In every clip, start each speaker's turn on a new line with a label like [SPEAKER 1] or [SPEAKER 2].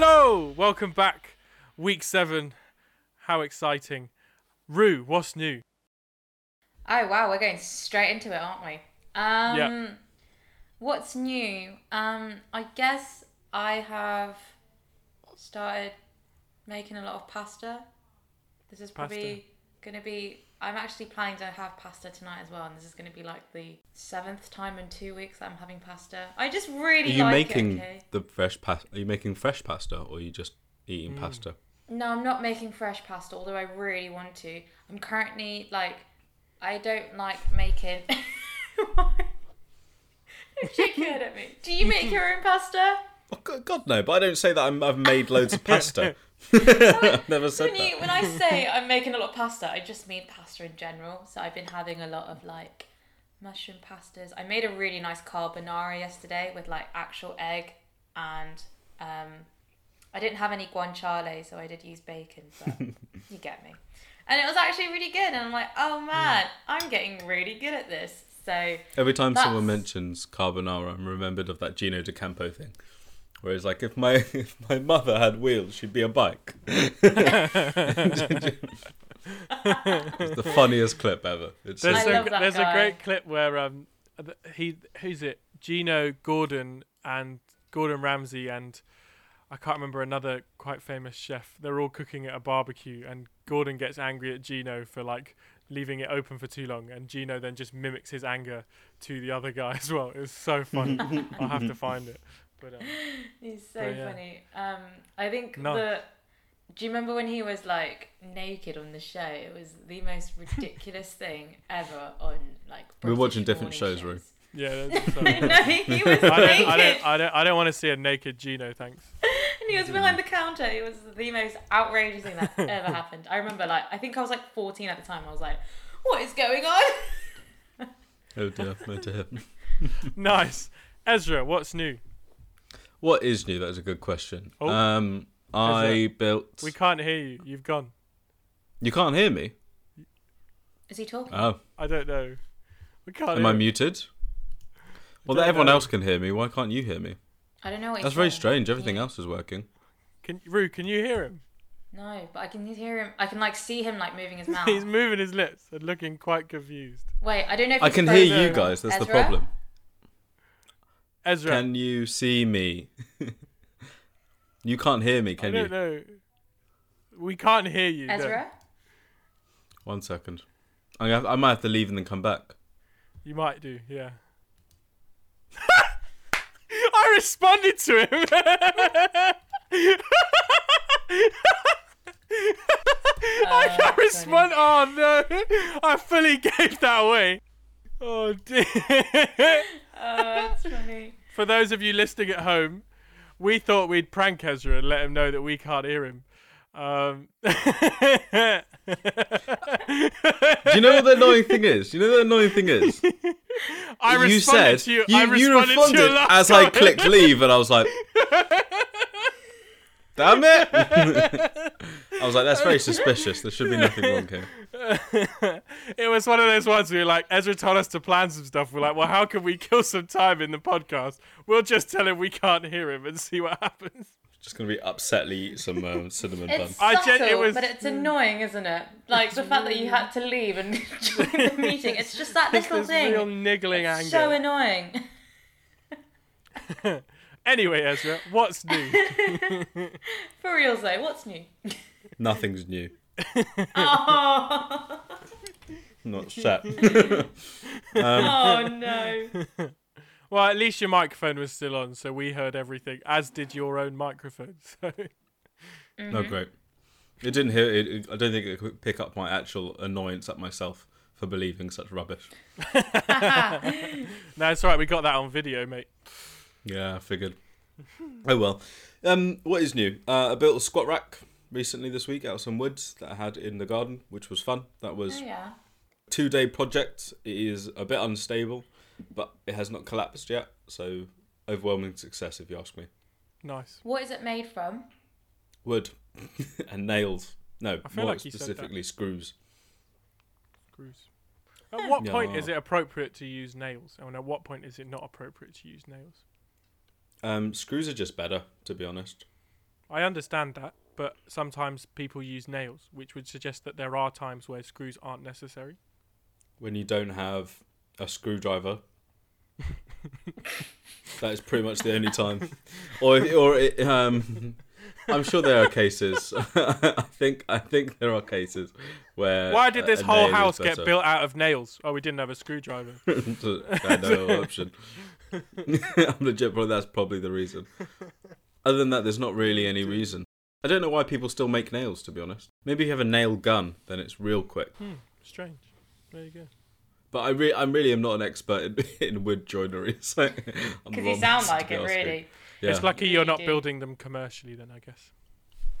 [SPEAKER 1] Hello, welcome back. Week seven. How exciting. Rue, what's new?
[SPEAKER 2] Oh wow, we're going straight into it, aren't we? Um
[SPEAKER 1] Yeah.
[SPEAKER 2] what's new? Um I guess I have started making a lot of pasta. This is probably gonna be I'm actually planning to have pasta tonight as well, and this is gonna be like the seventh time in two weeks that I'm having pasta. I just really
[SPEAKER 3] Are
[SPEAKER 2] really
[SPEAKER 3] you
[SPEAKER 2] like
[SPEAKER 3] making
[SPEAKER 2] it, okay?
[SPEAKER 3] the fresh pasta? Are you making fresh pasta, or are you just eating
[SPEAKER 1] Mm.
[SPEAKER 3] pasta?
[SPEAKER 2] No, I'm not making fresh pasta, although I really want to. I'm currently like, I don't like making. Why? Don't shake your head at me. Do you make your own pasta?
[SPEAKER 3] Oh, God, God no! But I don't say that I'm, I've made loads of pasta. Never said
[SPEAKER 2] When, you,
[SPEAKER 3] that.
[SPEAKER 2] when I say I'm making a lot of pasta, I just mean pasta in general. So I've been having a lot of like mushroom pastas. I made a really nice carbonara yesterday with like actual egg and um, I didn't have any guanciale, so I did use bacon, but you get me. And it was actually really good, and I'm like, oh man, I'm getting really good at this. So
[SPEAKER 3] Every time someone mentions carbonara, I'm remembered of that Gino D'Acampo thing. Where it's like, if my if my mother had wheels, she'd be a bike. it's the funniest clip ever. It's
[SPEAKER 1] There's,
[SPEAKER 2] I
[SPEAKER 1] a,
[SPEAKER 2] love that
[SPEAKER 1] there's a great clip where um he who's it? Gino Gordon and Gordon Ramsay and I can't remember another quite famous chef. They're all cooking at a barbecue and Gordon gets angry at Gino for like leaving it open for too long and Gino then just mimics his anger to the other guy as well. It's so funny. I'll have to find it. But um,
[SPEAKER 2] He's so
[SPEAKER 1] But, yeah.
[SPEAKER 2] funny. Um, I think
[SPEAKER 1] Nice.
[SPEAKER 2] the. Do you remember when he was like naked on the show? It was the most ridiculous thing ever on like.
[SPEAKER 3] We're watching different
[SPEAKER 2] morning
[SPEAKER 3] shows, Rue.
[SPEAKER 1] yeah, that's so
[SPEAKER 2] no, he was
[SPEAKER 1] I don't,
[SPEAKER 2] naked,
[SPEAKER 1] I don't, I don't, I don't want to see a naked Gino. Thanks.
[SPEAKER 2] and he was behind the counter. It was the most outrageous thing that ever happened. I remember, like, I think I was like 14 at the time. I was like, "What is going on?"
[SPEAKER 3] oh dear, no dear.
[SPEAKER 1] Nice, Ezra. What's new?
[SPEAKER 3] What is new? That's a good question.
[SPEAKER 1] Oh.
[SPEAKER 3] Um, I built.
[SPEAKER 1] We can't hear you. You've gone.
[SPEAKER 3] You can't hear me.
[SPEAKER 2] Is he talking?
[SPEAKER 3] Oh,
[SPEAKER 1] I don't know. We can't.
[SPEAKER 3] am
[SPEAKER 1] hear
[SPEAKER 3] I
[SPEAKER 1] him.
[SPEAKER 3] muted? Well, everyone
[SPEAKER 1] know.
[SPEAKER 3] else can hear me. Why can't you hear me?
[SPEAKER 2] I don't know what.
[SPEAKER 3] That's very
[SPEAKER 2] saying.
[SPEAKER 3] strange. Everything
[SPEAKER 2] Yeah.
[SPEAKER 3] else is working.
[SPEAKER 1] Can Rue? Can you hear him?
[SPEAKER 2] No, but I can hear him. I can like see him like moving his mouth.
[SPEAKER 1] He's moving his lips and looking quite confused.
[SPEAKER 2] Wait, I don't know if
[SPEAKER 3] I
[SPEAKER 2] it's
[SPEAKER 3] can hear you guys. That's the problem.
[SPEAKER 1] Ezra.
[SPEAKER 3] Can you see me? you can't hear me,
[SPEAKER 1] I
[SPEAKER 3] can
[SPEAKER 1] don't
[SPEAKER 3] you?
[SPEAKER 1] know. We can't hear you. no.
[SPEAKER 2] Ezra.
[SPEAKER 3] One second. I, have, I might have to leave and then come back.
[SPEAKER 1] You might do. Yeah. I responded to him. I
[SPEAKER 2] Uh,
[SPEAKER 1] can't
[SPEAKER 2] funny.
[SPEAKER 1] respond. Oh no! I fully gave that away. Oh dear.
[SPEAKER 2] Oh, that's funny.
[SPEAKER 1] For those of you listening at home, we thought we'd prank Ezra and let him know that we can't hear him. Um,
[SPEAKER 3] Do you know what the annoying thing is? Do you know what the annoying thing is?
[SPEAKER 1] I
[SPEAKER 3] you
[SPEAKER 1] responded
[SPEAKER 3] said
[SPEAKER 1] to you.
[SPEAKER 3] you,
[SPEAKER 1] I
[SPEAKER 3] you
[SPEAKER 1] responded, to your last
[SPEAKER 3] as I clicked leave, and I was like, "Damn it!" I was like, "That's very suspicious. There should be nothing wrong here."
[SPEAKER 1] it was one of those ones where like Ezra told us to plan some stuff. We're like, well, how can we kill some time in the podcast? We'll just tell him we can't hear him and see what happens.
[SPEAKER 3] Just gonna be upsetly eat some um, cinnamon bun.
[SPEAKER 2] It's
[SPEAKER 1] I
[SPEAKER 2] subtle,
[SPEAKER 1] gen- it was-
[SPEAKER 2] but it's annoying, isn't it? Like the fact that you had to leave and join the meeting. It's just that
[SPEAKER 1] It's
[SPEAKER 2] little
[SPEAKER 1] this
[SPEAKER 2] thing.
[SPEAKER 1] real niggling
[SPEAKER 2] It's
[SPEAKER 1] anger.
[SPEAKER 2] so annoying.
[SPEAKER 1] Anyway, Ezra, what's new?
[SPEAKER 2] For real though, what's new?
[SPEAKER 3] Nothing's new.
[SPEAKER 2] Oh,
[SPEAKER 3] Not set.
[SPEAKER 2] oh no.
[SPEAKER 1] well, at least your microphone was still on, so we heard everything, as did your own microphone. So
[SPEAKER 3] No, great. It didn't hear. It, it- I don't think it could pick up my actual annoyance at myself for believing such rubbish.
[SPEAKER 1] no, it's all right. We got that on video, mate.
[SPEAKER 3] Yeah, I figured. oh well. Um, what is new? Uh, I built a squat rack recently this week out of some woods that I had in the garden, which was fun. That was
[SPEAKER 2] Oh yeah.
[SPEAKER 3] Two day project. It is a bit unstable, but it has not collapsed yet. So overwhelming success, if you ask me.
[SPEAKER 1] Nice.
[SPEAKER 2] What is it made from?
[SPEAKER 3] Wood and nails. No, more
[SPEAKER 1] like you said that.
[SPEAKER 3] specifically screws.
[SPEAKER 1] Screws. At what point is it appropriate to use nails? And at what point is it not appropriate to use nails?
[SPEAKER 3] Um, screws are just better, to be honest.
[SPEAKER 1] I understand that, but sometimes people use nails, which would suggest that there are times where screws aren't necessary.
[SPEAKER 3] When you don't have a screwdriver, that is pretty much the only time. Or or it, um, I'm sure there are cases. I think I think there are cases where.
[SPEAKER 1] Why did this whole house get built out of nails? Oh, we didn't have a screwdriver.
[SPEAKER 3] no option. I'm legit. Probably that's probably the reason. Other than that, there's not really any reason. I don't know why people still make nails. To be honest, maybe if you have a nail gun, then it's real quick.
[SPEAKER 1] Hmm, strange. There you go.
[SPEAKER 3] But I re- I really am not an expert in, in wood joinery. So
[SPEAKER 2] Because you
[SPEAKER 3] wrong
[SPEAKER 2] sound like it, really.
[SPEAKER 3] Yeah.
[SPEAKER 1] It's lucky
[SPEAKER 2] You
[SPEAKER 1] you're not building them commercially, then I guess.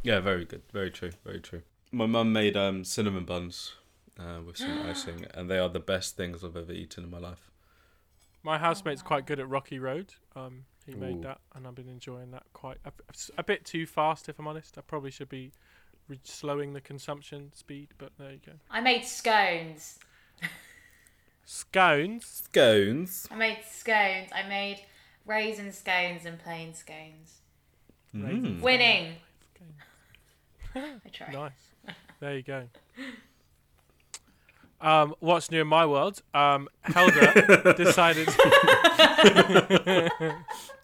[SPEAKER 3] Yeah, very good. Very true. Very true. My mum made um, cinnamon buns uh, with some icing, and they are the best things I've ever eaten in my life.
[SPEAKER 1] My housemate's quite good at Rocky Road. Um, he
[SPEAKER 3] Ooh.
[SPEAKER 1] made that, and I've been enjoying that quite a, a bit too fast, if I'm honest. I probably should be re- slowing the consumption speed, but there you go.
[SPEAKER 2] I made scones.
[SPEAKER 1] Scones.
[SPEAKER 3] Scones.
[SPEAKER 2] I made scones. I made raisin scones and plain scones.
[SPEAKER 3] Mm.
[SPEAKER 2] Winning. I tried.
[SPEAKER 1] Nice. There you go. Um, what's new in my world? Um, Helga decided.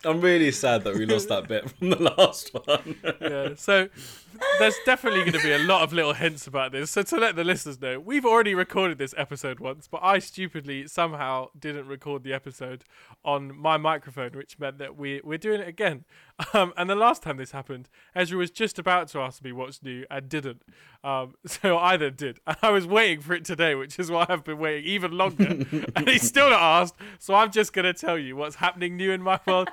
[SPEAKER 3] I'm really sad that we lost that bit from the last one.
[SPEAKER 1] yeah, so there's definitely going to be a lot of little hints about this. So to let the listeners know, we've already recorded this episode once, but I stupidly somehow didn't record the episode on my microphone, which meant that we we're doing it again. Um, and the last time this happened, Ezra was just about to ask me what's new and didn't. Um, so I then did, and I was waiting for it today, which is why I've been waiting even longer. and he's still not asked, so I'm just going to tell you what's happening new in my world.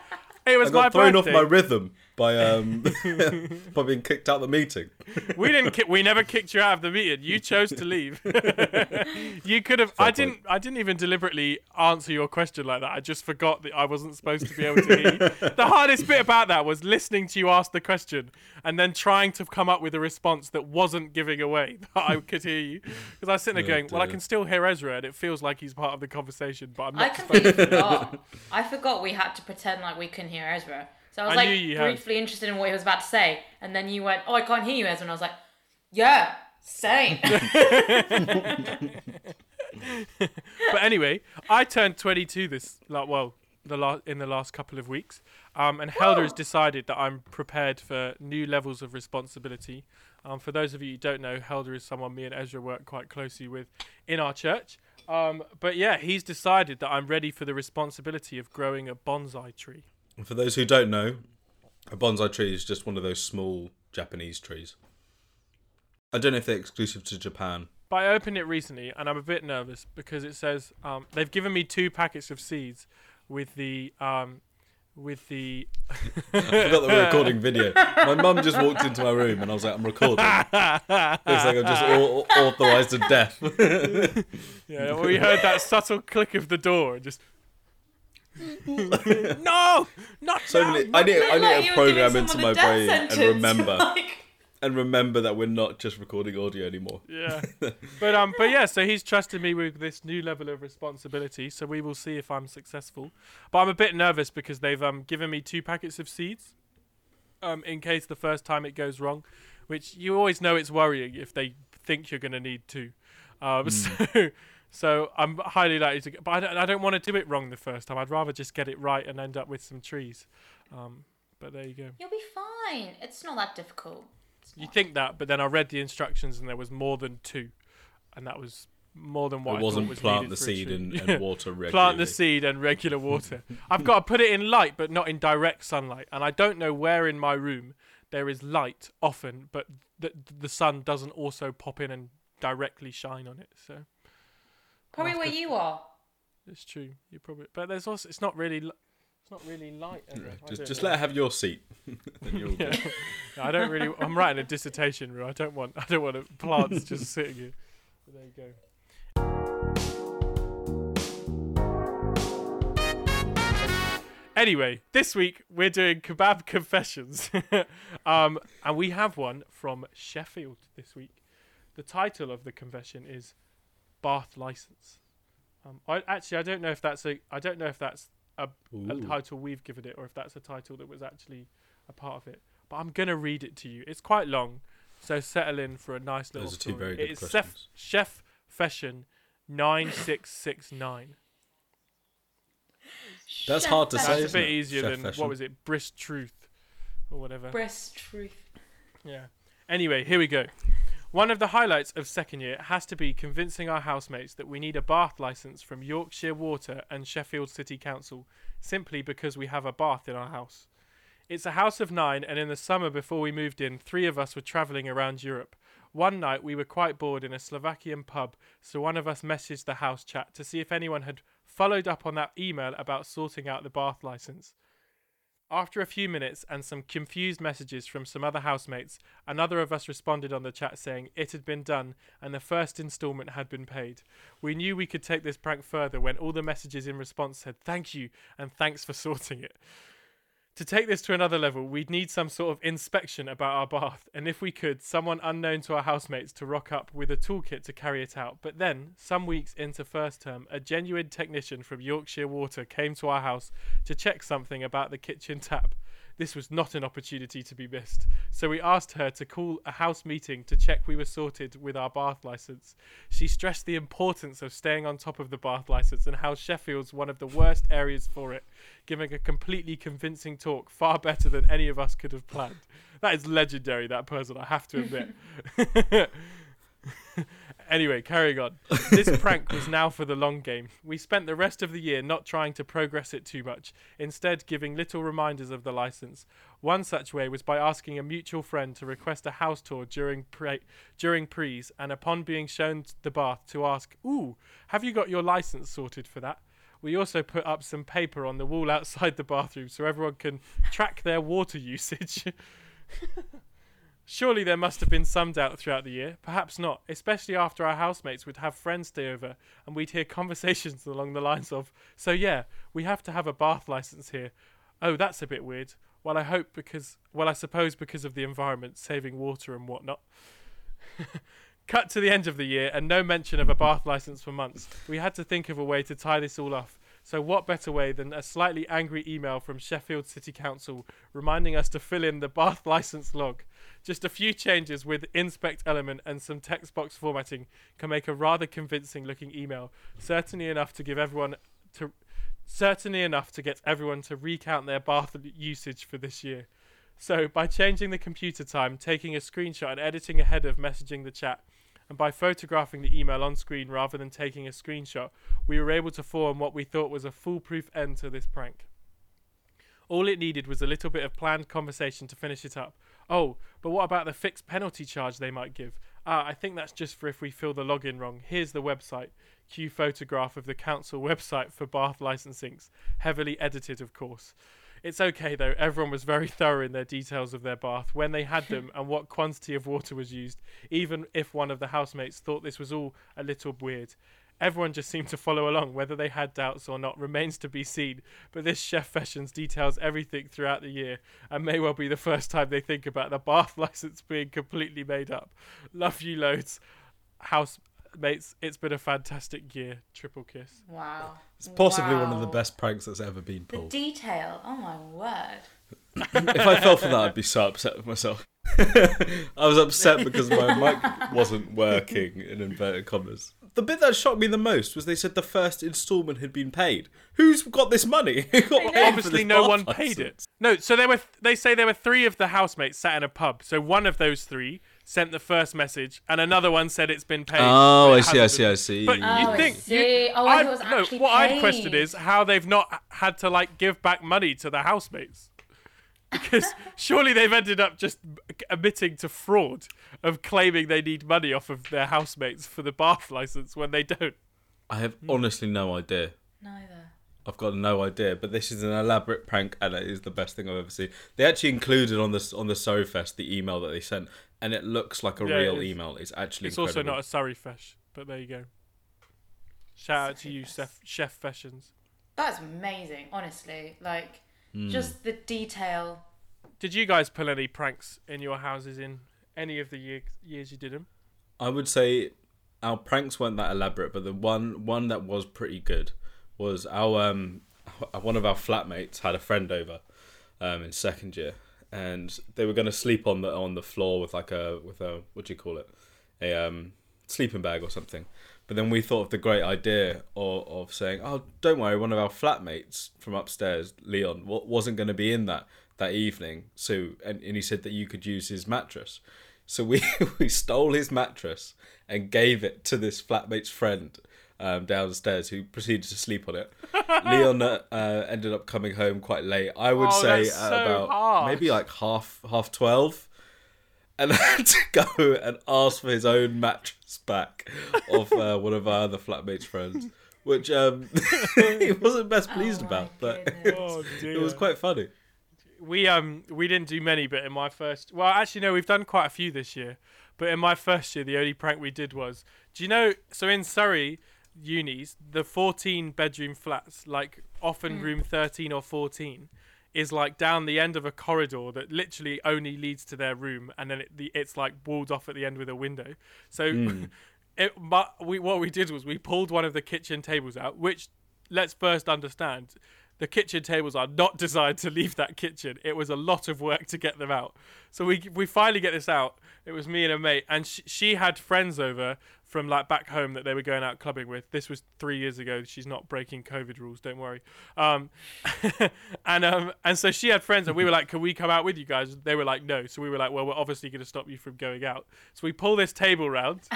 [SPEAKER 1] It was
[SPEAKER 3] I got
[SPEAKER 1] my
[SPEAKER 3] thrown
[SPEAKER 1] birthday.
[SPEAKER 3] off my rhythm by um by being kicked out of the meeting.
[SPEAKER 1] We didn't. Ki- we never kicked you out of the meeting. You chose to leave. you could have.
[SPEAKER 3] Fair
[SPEAKER 1] I didn't. I didn't even deliberately answer your question like that. I just forgot that I wasn't supposed to be able to hear. You. The hardest bit about that was listening to you ask the question and then trying to come up with a response that wasn't giving away that I could hear you. Because I was sitting there
[SPEAKER 3] Oh,
[SPEAKER 1] going, "Well, I
[SPEAKER 3] dear.
[SPEAKER 1] can still hear Ezra, and it feels like he's part of the conversation, but I'm
[SPEAKER 2] I
[SPEAKER 1] not."
[SPEAKER 2] completely forgot. I forgot we had to pretend like we couldn't hear Ezra. So I was
[SPEAKER 1] I
[SPEAKER 2] like
[SPEAKER 1] you had.
[SPEAKER 2] briefly interested in what he was about to say, and then you went, "Oh, I can't hear you, Ezra," and I was like, "Yeah, same."
[SPEAKER 1] but anyway, I turned 22 this like well the last in the last couple of weeks, um, and Helder has decided that I'm prepared for new levels of responsibility. Um, for those of you who don't know, Helder is someone me and Ezra work quite closely with in our church. Um, but yeah, he's decided that I'm ready for the responsibility of growing a bonsai tree.
[SPEAKER 3] And for those who don't know, a bonsai tree is just one of those small Japanese trees. I don't know if they're exclusive to Japan.
[SPEAKER 1] But I opened it recently, and I'm a bit nervous because it says um, they've given me two packets of seeds with the um, with the.
[SPEAKER 3] I forgot that we're recording video. My mum just walked into my room and I was like, I'm recording. Looks like I'm just au- au- authorised to death.
[SPEAKER 1] Yeah, well, we heard that subtle click of the door and just. no, not
[SPEAKER 3] So
[SPEAKER 1] now,
[SPEAKER 3] many, I need, I
[SPEAKER 2] Looked like
[SPEAKER 3] need
[SPEAKER 2] you
[SPEAKER 3] a program into my
[SPEAKER 2] a death
[SPEAKER 3] brain and remember
[SPEAKER 2] Like,
[SPEAKER 3] and remember that we're not just recording audio anymore.
[SPEAKER 1] Yeah, but um, but yeah. So he's trusted me with this new level of responsibility. So we will see if I'm successful. But I'm a bit nervous because they've um given me two packets of seeds, um, in case the first time it goes wrong, which you always know it's worrying if they think you're going to need two. Um, so so I'm highly likely to. Get, but I don't, I don't want to do it wrong the first time. I'd rather just get it right and end up with some trees. Um, but there you go.
[SPEAKER 2] You'll be fine. It's not that difficult. It's
[SPEAKER 1] You think that, but then I read the instructions and there was more than two, and that was more than what I
[SPEAKER 3] it
[SPEAKER 1] thought
[SPEAKER 3] wasn't
[SPEAKER 1] was
[SPEAKER 3] plant the seed and, and water regularly.
[SPEAKER 1] plant the seed and regular water. I've got to put it in light, but not in direct sunlight, and I don't know where in my room there is light often, but the the sun doesn't also pop in and directly shine on it. So
[SPEAKER 2] Probably where you are.
[SPEAKER 1] it's true. You probably, but there's also it's not really. li- It's not really light.
[SPEAKER 3] Yeah,
[SPEAKER 1] Emma. I
[SPEAKER 3] Just, just
[SPEAKER 1] know.
[SPEAKER 3] let her have your seat. Then you're all
[SPEAKER 1] Yeah. No, I don't really. I'm writing a dissertation, Rue. I don't want. I don't want plants just sitting here. But there you go. Anyway, this week we're doing kebab confessions, um, and we have one from Sheffield this week. The title of the confession is Bath License. Um, I actually I don't know if that's a I don't know if that's a
[SPEAKER 3] Ooh.
[SPEAKER 1] title we've given it or if that's a title that was actually a part of it. but I'm gonna read it to you. It's quite long, so settle in for a nice little
[SPEAKER 3] Those are two
[SPEAKER 1] story.
[SPEAKER 3] very good
[SPEAKER 1] is Chef,
[SPEAKER 3] questions.
[SPEAKER 1] Chef Fashion nine six six nine.
[SPEAKER 3] That's hard to say,
[SPEAKER 1] That's a bit
[SPEAKER 3] it?
[SPEAKER 1] easier
[SPEAKER 3] Chef
[SPEAKER 1] than
[SPEAKER 3] Fashion.
[SPEAKER 1] what was it, Brisk Truth, or whatever.
[SPEAKER 2] Breast truth.
[SPEAKER 1] Yeah. Anyway, here we go. One of the highlights of second year has to be convincing our housemates that we need a bath license from Yorkshire Water and Sheffield City Council simply because we have a bath in our house. It's a house of nine, and in the summer before we moved in, three of us were travelling around Europe. One night we were quite bored in a Slovakian pub, so one of us messaged the house chat to see if anyone had followed up on that email about sorting out the bath license. After a few minutes and some confused messages from some other housemates, another of us responded on the chat saying it had been done and the first instalment had been paid. We knew we could take this prank further when all the messages in response said thank you and thanks for sorting it. To take this to another level, we'd need some sort of inspection about our bath, and if we could, someone unknown to our housemates to rock up with a toolkit to carry it out. But then, some weeks into first term, a genuine technician from Yorkshire Water came to our house to check something about the kitchen tap. This was not an opportunity to be missed, so we asked her to call a house meeting to check we were sorted with our bath license. She stressed the importance of staying on top of the bath license and how Sheffield's one of the worst areas for it, giving a completely convincing talk far better than any of us could have planned. That is legendary, that person, I have to admit. anyway, carrying on. This prank was now for the long game. We spent the rest of the year not trying to progress it too much, instead, giving little reminders of the license. One such way was by asking a mutual friend to request a house tour during pre- during prees, and upon being shown the bath, to ask, "Ooh, have you got your license sorted for that?" We also put up some paper on the wall outside the bathroom so everyone can track their water usage. Surely there must have been some doubt throughout the year. Perhaps not, especially after our housemates would have friends stay over and we'd hear conversations along the lines of, So yeah, we have to have a bath license here. Oh, that's a bit weird. Well, I hope because, well, I suppose because of the environment, saving water and whatnot. Cut to the end of the year and no mention of a bath license for months. We had to think of a way to tie this all off. So, what better way than a slightly angry email from Sheffield City Council reminding us to fill in the bath license log? Just a few changes with inspect element and some text box formatting can make a rather convincing looking email, certainly enough to give everyone to certainly enough to get everyone to recount their bath usage for this year. So, by changing the computer time, taking a screenshot and editing ahead of messaging the chat, and by photographing the email on screen rather than taking a screenshot, we were able to form what we thought was a foolproof end to this prank. All it needed was a little bit of planned conversation to finish it up. Oh, but what about the fixed penalty charge they might give? Ah, I think that's just for if we fill the login wrong. Here's the website. Cue photograph of the council website for bath licensings. Heavily edited, of course. It's okay though, everyone was very thorough in their details of their bath, when they had them, and what quantity of water was used, even if one of the housemates thought this was all a little weird. Everyone just seemed to follow along, whether they had doubts or not remains to be seen. But this chef fashions details everything throughout the year, and may well be the first time they think about the bath license being completely made up. Love you loads, housemates. It's been a fantastic year. Triple kiss.
[SPEAKER 2] Wow.
[SPEAKER 3] It's possibly one of the best pranks that's ever been pulled.
[SPEAKER 2] The
[SPEAKER 3] pulled.
[SPEAKER 2] detail. Oh my word.
[SPEAKER 3] If I fell for that, I'd be so upset with myself. I was upset because my mic wasn't working, in inverted commas. The bit that shocked me the most was they said the first instalment had been paid. Who's got this money? Who got paid
[SPEAKER 1] Obviously,
[SPEAKER 3] this
[SPEAKER 1] no
[SPEAKER 3] bath
[SPEAKER 1] one paid it. No, so there were. They say there were three of the housemates sat in a pub. So one of those three sent the first message, and another one said it's been paid.
[SPEAKER 3] Oh, I see, I see. I see.
[SPEAKER 1] But
[SPEAKER 2] Oh,
[SPEAKER 1] you
[SPEAKER 2] I
[SPEAKER 1] think
[SPEAKER 2] see.
[SPEAKER 1] you,
[SPEAKER 2] Oh, I
[SPEAKER 1] I'd-
[SPEAKER 2] it was
[SPEAKER 1] no,
[SPEAKER 2] actually
[SPEAKER 1] what I'd question is how they've not had to like give back money to the housemates. Because surely they've ended up just admitting to fraud of claiming they need money off of their housemates for the bath license when they don't.
[SPEAKER 3] I have honestly no idea.
[SPEAKER 2] Neither.
[SPEAKER 3] I've got no idea, but this is an elaborate prank, and it is the best thing I've ever seen. They actually included on this on the SoFest the email that they sent, and it looks like a
[SPEAKER 1] Yeah,
[SPEAKER 3] real
[SPEAKER 1] it is.
[SPEAKER 3] email. It's actually
[SPEAKER 1] It's also not a Surrey fesh, but there you go. Shout out to you,
[SPEAKER 2] Fest.
[SPEAKER 1] Chef, Chef Fashions.
[SPEAKER 2] That's amazing, honestly. Like,
[SPEAKER 3] Hmm.
[SPEAKER 2] just the detail.
[SPEAKER 1] Did you guys pull any pranks in your houses in any of the year, years you did them?
[SPEAKER 3] I would say our pranks weren't that elaborate, but the one one that was pretty good was our um one of our flatmates had a friend over um in second year, and they were going to sleep on the on the floor with like a with a what do you call it, a um sleeping bag or something. But then we thought of the great idea of, of saying, "Oh, don't worry, one of our flatmates from upstairs, Leon, wasn't going to be in that that evening." So, and, and he said that you could use his mattress. So we we stole his mattress and gave it to this flatmate's friend um, downstairs, who proceeded to sleep on it. Leon uh, uh, ended up coming home quite late. I would
[SPEAKER 1] Oh,
[SPEAKER 3] say
[SPEAKER 1] so
[SPEAKER 3] about
[SPEAKER 1] harsh.
[SPEAKER 3] maybe like half half twelve and I had to go and ask for his own mattress back of uh, one of our other flatmates' friends, which um, he wasn't best
[SPEAKER 2] Oh
[SPEAKER 3] pleased
[SPEAKER 2] my
[SPEAKER 3] about, but
[SPEAKER 2] goodness.
[SPEAKER 1] Oh,
[SPEAKER 3] it was quite funny.
[SPEAKER 1] we um we didn't do many, but in my first, well, actually no, we've done quite a few this year. But in my first year, the only prank we did was, do you know? So in Surrey unis, the fourteen bedroom flats, like often room thirteen or fourteen, is like down the end of a corridor that literally only leads to their room, and then it, the, it's like walled off at the end with a window. So. Hmm. It, but we what we did was we pulled one of the kitchen tables out, which let's first understand the kitchen tables are not designed to leave that kitchen. It was a lot of work to get them out. So we we finally get this out. It was me and a mate, and sh- she had friends over from like back home that they were going out clubbing with. This was three years ago. She's not breaking COVID rules. Don't worry. Um, and um, and so she had friends, and we were like, "Can we come out with you guys?" They were like, "No." So we were like, "Well, we're obviously going to stop you from going out." So we pull this table round.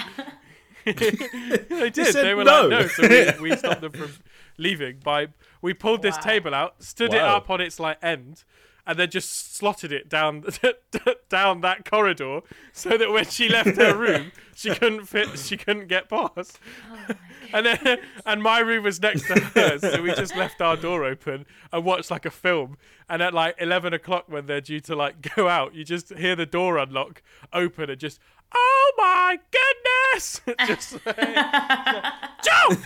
[SPEAKER 1] they did. They were
[SPEAKER 3] no.
[SPEAKER 1] like, no. So we, we stopped them from leaving by we pulled this table out, stood it up on its like end, and then just slotted it down down that corridor so that when she left her room, she couldn't fit. She couldn't get past.
[SPEAKER 2] Oh
[SPEAKER 1] And then and my room was next to hers, so we just left our door open and watched like a film. And at like eleven o'clock, when they're due to like go out, you just hear the door unlock, open, and just oh my goodness, just like, jump,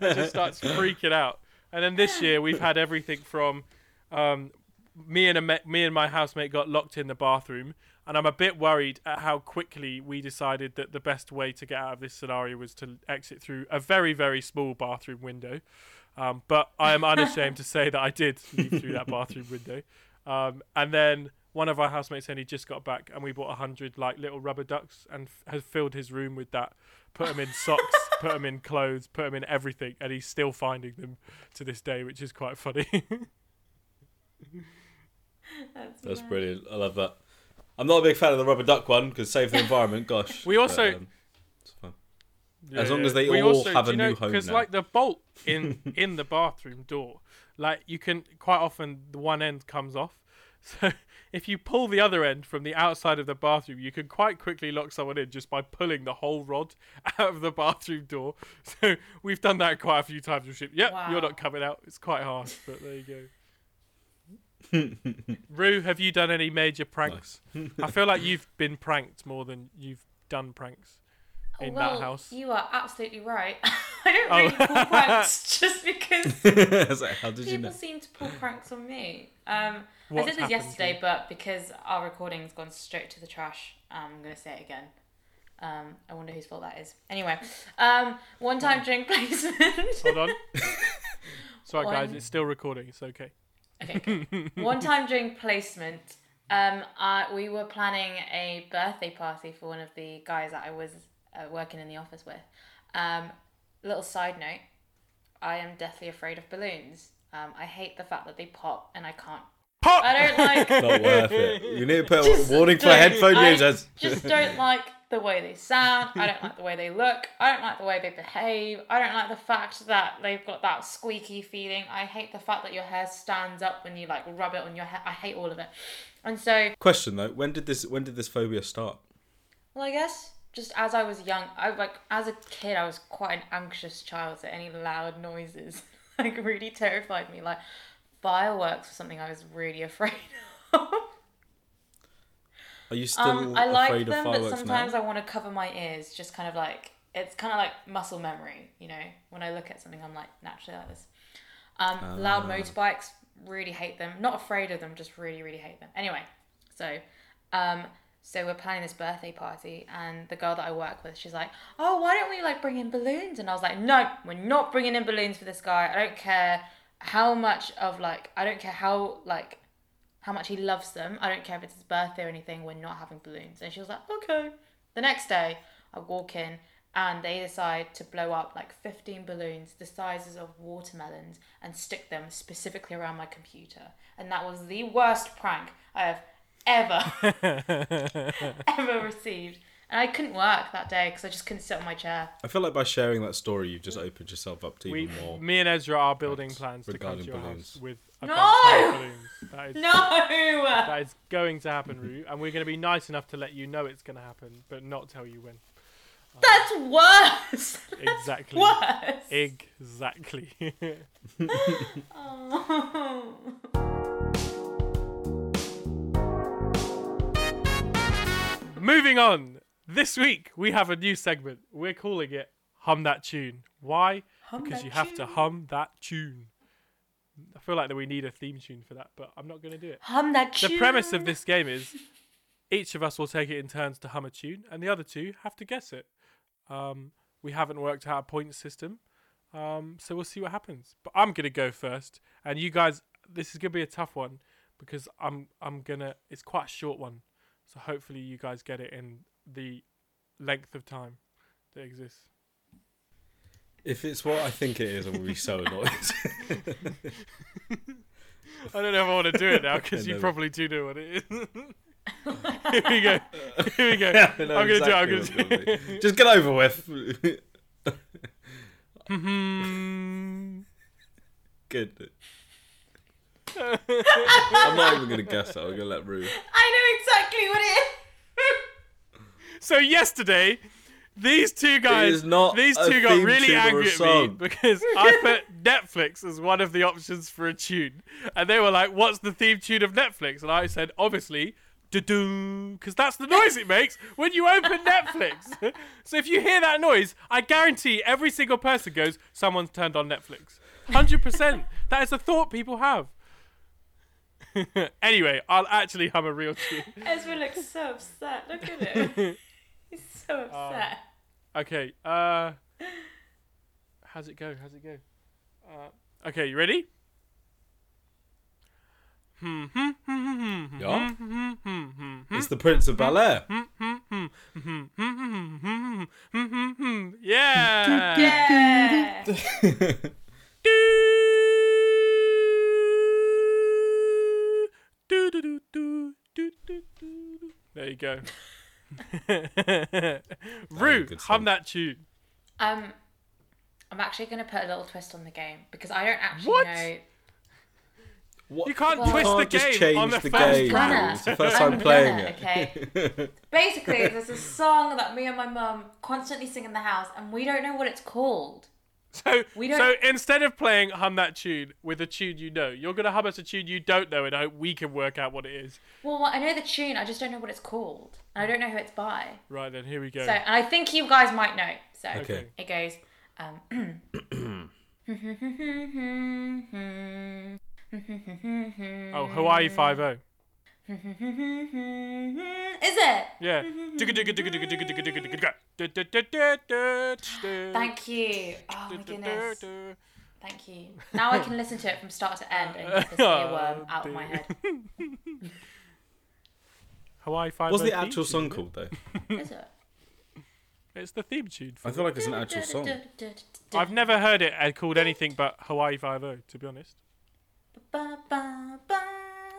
[SPEAKER 1] just starts freaking out. And then this year we've had everything from um, me and a me, me and my housemate got locked in the bathroom, and I'm a bit worried at how quickly we decided that the best way to get out of this scenario was to exit through a very very small bathroom window. Um, but I am unashamed to say that I did leave through that bathroom window. Um, and then one of our housemates only just got back, and we bought a hundred like little rubber ducks and f- has filled his room with that. Put them in socks, put them in clothes, put them in everything, and he's still finding them to this day, which is quite funny.
[SPEAKER 2] That's,
[SPEAKER 3] That's
[SPEAKER 2] mad.
[SPEAKER 3] brilliant. I love that. I'm not a big fan of the rubber duck one because save the environment. Gosh.
[SPEAKER 1] We also-
[SPEAKER 3] but, um, it's fun. As long as they
[SPEAKER 1] We
[SPEAKER 3] all have a
[SPEAKER 1] do you
[SPEAKER 3] new
[SPEAKER 1] know,
[SPEAKER 3] home
[SPEAKER 1] Because like the bolt in in the bathroom door, like you can quite often the one end comes off. So if you pull the other end from the outside of the bathroom, you can quite quickly lock someone in just by pulling the whole rod out of the bathroom door. So we've done that quite a few times with ship. Yep, you're not coming out. It's quite harsh, but there you go. Rue, have you done any major pranks? I feel like you've been pranked more than you've done pranks in
[SPEAKER 2] well,
[SPEAKER 1] that house.
[SPEAKER 2] You are absolutely right. I don't
[SPEAKER 1] Oh.
[SPEAKER 2] really pull pranks just because
[SPEAKER 3] like, how did you
[SPEAKER 2] people
[SPEAKER 3] know?
[SPEAKER 2] seem to pull pranks on me. Um, I
[SPEAKER 1] What's
[SPEAKER 2] did this yesterday,
[SPEAKER 1] Rue?
[SPEAKER 2] but because our recording's gone straight to the trash, um, I'm going to say it again. Um, I wonder whose fault that is. Anyway, um, one time during placement.
[SPEAKER 1] Hold on. Sorry, guys, it's still recording. It's okay.
[SPEAKER 2] Okay. okay. One time during placement, um, uh, we were planning a birthday party for one of the guys that I was uh, working in the office with. Um, little side note: I am deathly afraid of balloons. Um, I hate the fact that they pop and I can't.
[SPEAKER 1] Pop!
[SPEAKER 2] I don't like.
[SPEAKER 3] Not worth it. You need to put a
[SPEAKER 2] Just
[SPEAKER 3] warning for headphone
[SPEAKER 2] I
[SPEAKER 3] users.
[SPEAKER 2] Just don't like the way they sound. I don't like the way they look. I don't like the way they behave. I don't like the fact that they've got that squeaky feeling. I hate the fact that your hair stands up when you like rub it on your hair. I hate all of it. And so,
[SPEAKER 3] Question though: When did this? When did this phobia start?
[SPEAKER 2] well, I guess just as I was young, I like as a kid, I was quite an anxious child. So any loud noises like really terrified me. Like fireworks was something I was really afraid of.
[SPEAKER 3] Are you still
[SPEAKER 2] Um, I like them, but sometimes
[SPEAKER 3] now?
[SPEAKER 2] I want to cover my ears. Just kind of like it's kind of like muscle memory, you know. When I look at something, I'm like naturally like this. Um, loud
[SPEAKER 3] Ah.
[SPEAKER 2] motorbikes, really hate them. Not afraid of them, just really, really hate them. Anyway, so, um, so we're planning this birthday party, and the girl that I work with, she's like, "Oh, why don't we like bring in balloons?" And I was like, "No, we're not bringing in balloons for this guy. I don't care how much of like, I don't care how like." How much he loves them. I don't care if it's his birthday or anything. We're not having balloons." And she was like, "Okay." The next day, I walk in and they decide to blow up like 15 balloons the sizes of watermelons and stick them specifically around my computer. And that was the worst prank I have ever, ever received. And I couldn't work that day because I just couldn't sit on my chair.
[SPEAKER 3] I feel like by sharing that story, you've just opened yourself up to
[SPEAKER 1] We,
[SPEAKER 3] even more.
[SPEAKER 1] me and Ezra are building plans to come to
[SPEAKER 3] regarding
[SPEAKER 1] your
[SPEAKER 3] balloons.
[SPEAKER 1] house with
[SPEAKER 2] No!
[SPEAKER 1] bunch of balloons. That is,
[SPEAKER 2] No!
[SPEAKER 1] that is going to happen, Rue, and we're going to be nice enough to let you know it's going to happen, but not tell you when.
[SPEAKER 2] Um, That's worse!
[SPEAKER 1] Exactly.
[SPEAKER 2] Worse!
[SPEAKER 1] Exactly.
[SPEAKER 2] Oh.
[SPEAKER 1] Moving on. This week we have a new segment. We're calling it Hum That Tune. Why?
[SPEAKER 2] Hum
[SPEAKER 1] because
[SPEAKER 2] that
[SPEAKER 1] you have to hum that tune. I feel like that we need a theme tune for that, but I'm not going to do it.
[SPEAKER 2] Hum that tune.
[SPEAKER 1] The premise of this game is each of us will take it in turns to hum a tune, and the other two have to guess it. Um, we haven't worked out a point system, um, so we'll see what happens. But I'm gonna go first, and you guys, this is gonna be a tough one because I'm I'm gonna. It's quite a short one, so hopefully you guys get it in the length of time that exists.
[SPEAKER 3] If it's what I think it is, I'm gonna be so annoyed.
[SPEAKER 1] I don't know if I want to do it now because you probably do know what it is. Here we go. Here we go.
[SPEAKER 3] I know
[SPEAKER 1] I'm gonna do it. I'm gonna do it.
[SPEAKER 3] Just get over with.
[SPEAKER 1] Hmm.
[SPEAKER 3] Good. I'm not even gonna guess that. I'm gonna let Rue.
[SPEAKER 2] I know exactly what it is.
[SPEAKER 1] so yesterday, these two guys,
[SPEAKER 3] not
[SPEAKER 1] these two got really
[SPEAKER 3] tune or a
[SPEAKER 1] angry at me because I put Netflix as one of the options for a tune, and they were like, "What's the theme tune of Netflix?" And I said, "Obviously." Do because that's the noise it makes when you open Netflix. so if you hear that noise, I guarantee every single person goes, "Someone's turned on Netflix." Hundred percent. That is a thought people have. anyway, I'll actually have a real tune.
[SPEAKER 2] Ezra looks so upset. Look at him. He's so upset.
[SPEAKER 1] Okay. Uh, how's it go? How's it go? Uh, okay, you ready?
[SPEAKER 3] Yeah. It's the Prince of Bel Air.
[SPEAKER 1] Yeah.
[SPEAKER 2] yeah.
[SPEAKER 1] There you go. Rue,
[SPEAKER 3] good
[SPEAKER 1] hum
[SPEAKER 3] song.
[SPEAKER 1] that tune.
[SPEAKER 2] Um, I'm actually going to put a little twist on the game because I don't actually
[SPEAKER 1] What?
[SPEAKER 2] know.
[SPEAKER 3] What?
[SPEAKER 1] You can't
[SPEAKER 2] Well-
[SPEAKER 1] twist
[SPEAKER 3] can't
[SPEAKER 1] the
[SPEAKER 3] just
[SPEAKER 1] game
[SPEAKER 3] change
[SPEAKER 1] on the,
[SPEAKER 3] the
[SPEAKER 1] first
[SPEAKER 3] game.
[SPEAKER 1] round.
[SPEAKER 2] Gonna.
[SPEAKER 3] It's the first
[SPEAKER 2] I'm
[SPEAKER 3] time playing
[SPEAKER 2] gonna,
[SPEAKER 3] it.
[SPEAKER 2] Okay. Basically, there's a song that me and my mum constantly sing in the house, and we don't know what it's called.
[SPEAKER 1] So,
[SPEAKER 2] We
[SPEAKER 1] so
[SPEAKER 2] don't-
[SPEAKER 1] instead of playing hum that tune with a tune you know, you're gonna hum us a tune you don't know, and I hope we can work out what it is.
[SPEAKER 2] Well, I know the tune, I just don't know what it's called, and I don't know who it's by.
[SPEAKER 1] Right then, here we go.
[SPEAKER 2] So, and I think you guys might know. So
[SPEAKER 3] Okay.
[SPEAKER 2] it goes. Um,
[SPEAKER 1] oh, Hawaii Five O.
[SPEAKER 2] Is it?
[SPEAKER 1] Yeah.
[SPEAKER 2] Thank you. Oh my goodness. Thank you. Now I can listen to it from start to end and get this earworm oh, out of my head.
[SPEAKER 1] Hawaii Five O.
[SPEAKER 3] What's the actual song
[SPEAKER 1] isn't
[SPEAKER 3] called though?
[SPEAKER 2] Is it?
[SPEAKER 1] It's the theme tune. For
[SPEAKER 3] I feel like it's an actual song.
[SPEAKER 1] I've never heard it called anything but Hawaii Five O. To be honest.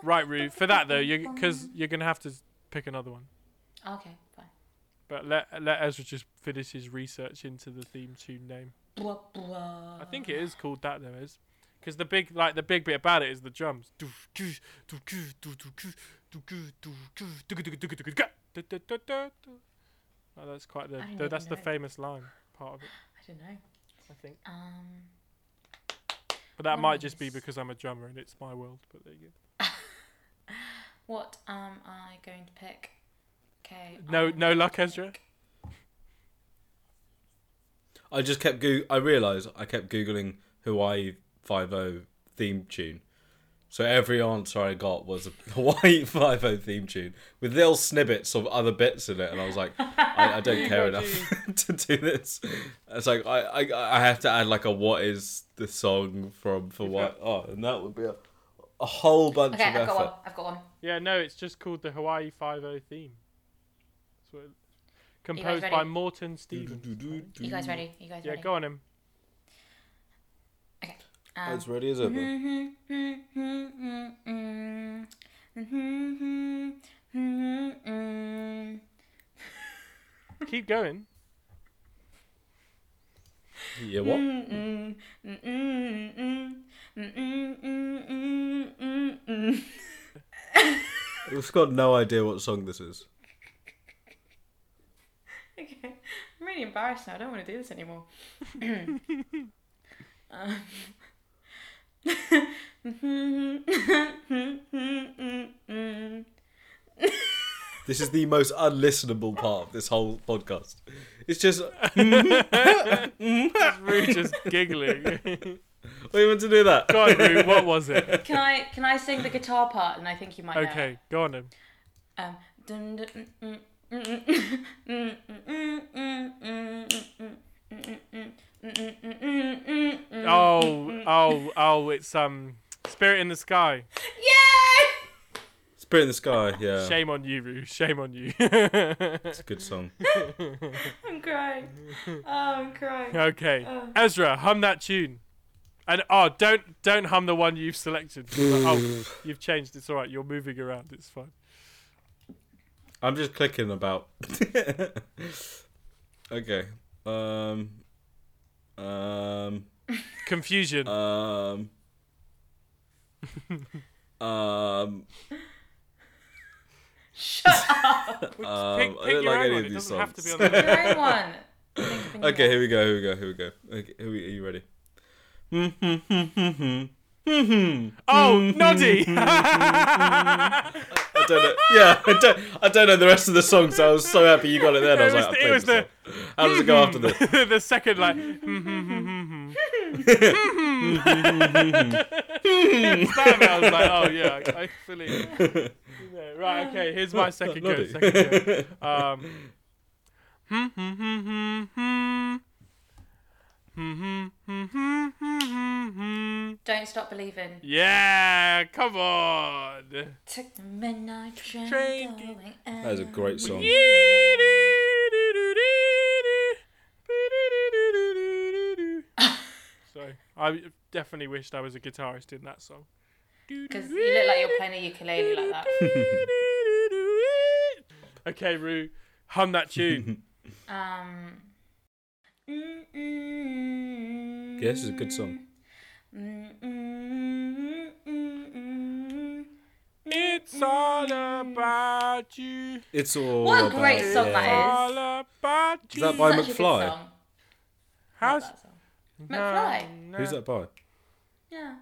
[SPEAKER 1] Right, Rue. For that though, you because you're gonna have to pick another one.
[SPEAKER 2] Okay, fine.
[SPEAKER 1] But let let Ezra just finish his research into the theme tune name. I think it is called that though, is because the big like the big bit about it is the drums. Oh, that's quite the, the that's
[SPEAKER 2] even
[SPEAKER 1] the famous line part of it,
[SPEAKER 2] I don't know.
[SPEAKER 1] I think.
[SPEAKER 2] Um,
[SPEAKER 1] But that might just be because I'm a drummer and it's my world. But there you go.
[SPEAKER 2] What am I going to pick? Okay.
[SPEAKER 1] No,
[SPEAKER 2] I'm
[SPEAKER 1] no luck, Ezra.
[SPEAKER 2] pick-
[SPEAKER 3] I just kept go. I realised I kept googling Hawaii Five O theme tune. So every answer I got was a Hawaii Five O theme tune with little snippets of other bits in it, and I was like, I, I don't care enough to do this. It's like I, I I have to add like a what is the song from for what? Oh, and that would be a a whole bunch
[SPEAKER 2] Okay,
[SPEAKER 3] of
[SPEAKER 2] I've got
[SPEAKER 3] effort.
[SPEAKER 2] one. I've got one.
[SPEAKER 1] Yeah, no, it's just called the Hawaii Five O theme. That's what it- composed by? Morton Stevens. right?
[SPEAKER 2] You guys ready? You guys
[SPEAKER 1] Yeah,
[SPEAKER 2] ready?
[SPEAKER 1] go on him.
[SPEAKER 2] Okay. Um,
[SPEAKER 3] As ready as ever.
[SPEAKER 1] Keep going.
[SPEAKER 3] Yeah, what? We've got no idea what song this is.
[SPEAKER 2] Okay. I'm really embarrassed now. I don't want to do this anymore. um.
[SPEAKER 3] This is the most unlistenable part of this whole podcast. It's just
[SPEAKER 1] Rue just giggling.
[SPEAKER 3] We want to do that.
[SPEAKER 1] go on, Rue. What was it?
[SPEAKER 2] can I can I sing the guitar part and I think you might know.
[SPEAKER 1] Okay, go on him.
[SPEAKER 2] Um, dun, dun, mm, mm, mm, mm, mm, mm, mm, mm, mm, mm.
[SPEAKER 1] Oh, oh, oh! It's um, Spirit in the Sky.
[SPEAKER 2] Yay!
[SPEAKER 3] Spirit in the Sky, yeah.
[SPEAKER 1] Shame on you, Rue. Shame on you.
[SPEAKER 3] It's a good song.
[SPEAKER 2] I'm crying. Oh, I'm crying.
[SPEAKER 1] okay,
[SPEAKER 2] Oh.
[SPEAKER 1] Ezra, hum that tune. And oh, don't don't hum the one you've selected. oh, you've changed. It's all right. You're moving around. It's fine.
[SPEAKER 3] I'm just clicking about. okay. Um. Um.
[SPEAKER 1] Confusion.
[SPEAKER 3] Um. um.
[SPEAKER 2] Shut up.
[SPEAKER 1] Pick-
[SPEAKER 3] Um,
[SPEAKER 1] pick
[SPEAKER 3] I don't like any
[SPEAKER 1] one.
[SPEAKER 3] of these
[SPEAKER 1] doesn't have to be
[SPEAKER 3] songs.
[SPEAKER 1] on
[SPEAKER 2] Your own one. Think of
[SPEAKER 3] Okay, here we go. Here we go. Here we go. Okay, here we, are you ready?
[SPEAKER 1] Oh, Noddy.
[SPEAKER 3] I don't know. Yeah, I don't. I don't know the rest of the song, so I was so happy you got it then. I was
[SPEAKER 1] was
[SPEAKER 3] like,
[SPEAKER 1] the- it was
[SPEAKER 3] played this song. How does it go after this?
[SPEAKER 1] the second like. it's that bit, I was like, oh yeah, I, I fully. Yeah, right, okay. Here's my second go.
[SPEAKER 3] Noddy.
[SPEAKER 1] Second go. Um. Hmm, hmm, hmm,
[SPEAKER 2] Don't stop believing.
[SPEAKER 1] Yeah, come on.
[SPEAKER 2] Took the midnight train.
[SPEAKER 1] Train.
[SPEAKER 2] going
[SPEAKER 3] That is a great song.
[SPEAKER 1] Sorry, I definitely wished I was a guitarist in that song.
[SPEAKER 2] Because you look like you're playing a ukulele like that.
[SPEAKER 1] okay, Rue, hum that tune.
[SPEAKER 2] Um.
[SPEAKER 3] Yeah, this is a good song.
[SPEAKER 1] it's all about you.
[SPEAKER 3] It's all.
[SPEAKER 2] What a
[SPEAKER 3] about,
[SPEAKER 2] great song
[SPEAKER 3] yeah.
[SPEAKER 2] that is.
[SPEAKER 1] All about you.
[SPEAKER 3] Is that by
[SPEAKER 2] Such a good
[SPEAKER 3] McFly?
[SPEAKER 2] song.
[SPEAKER 1] How's
[SPEAKER 2] that song. McFly?
[SPEAKER 1] No,
[SPEAKER 3] Who's that by?
[SPEAKER 2] Yeah.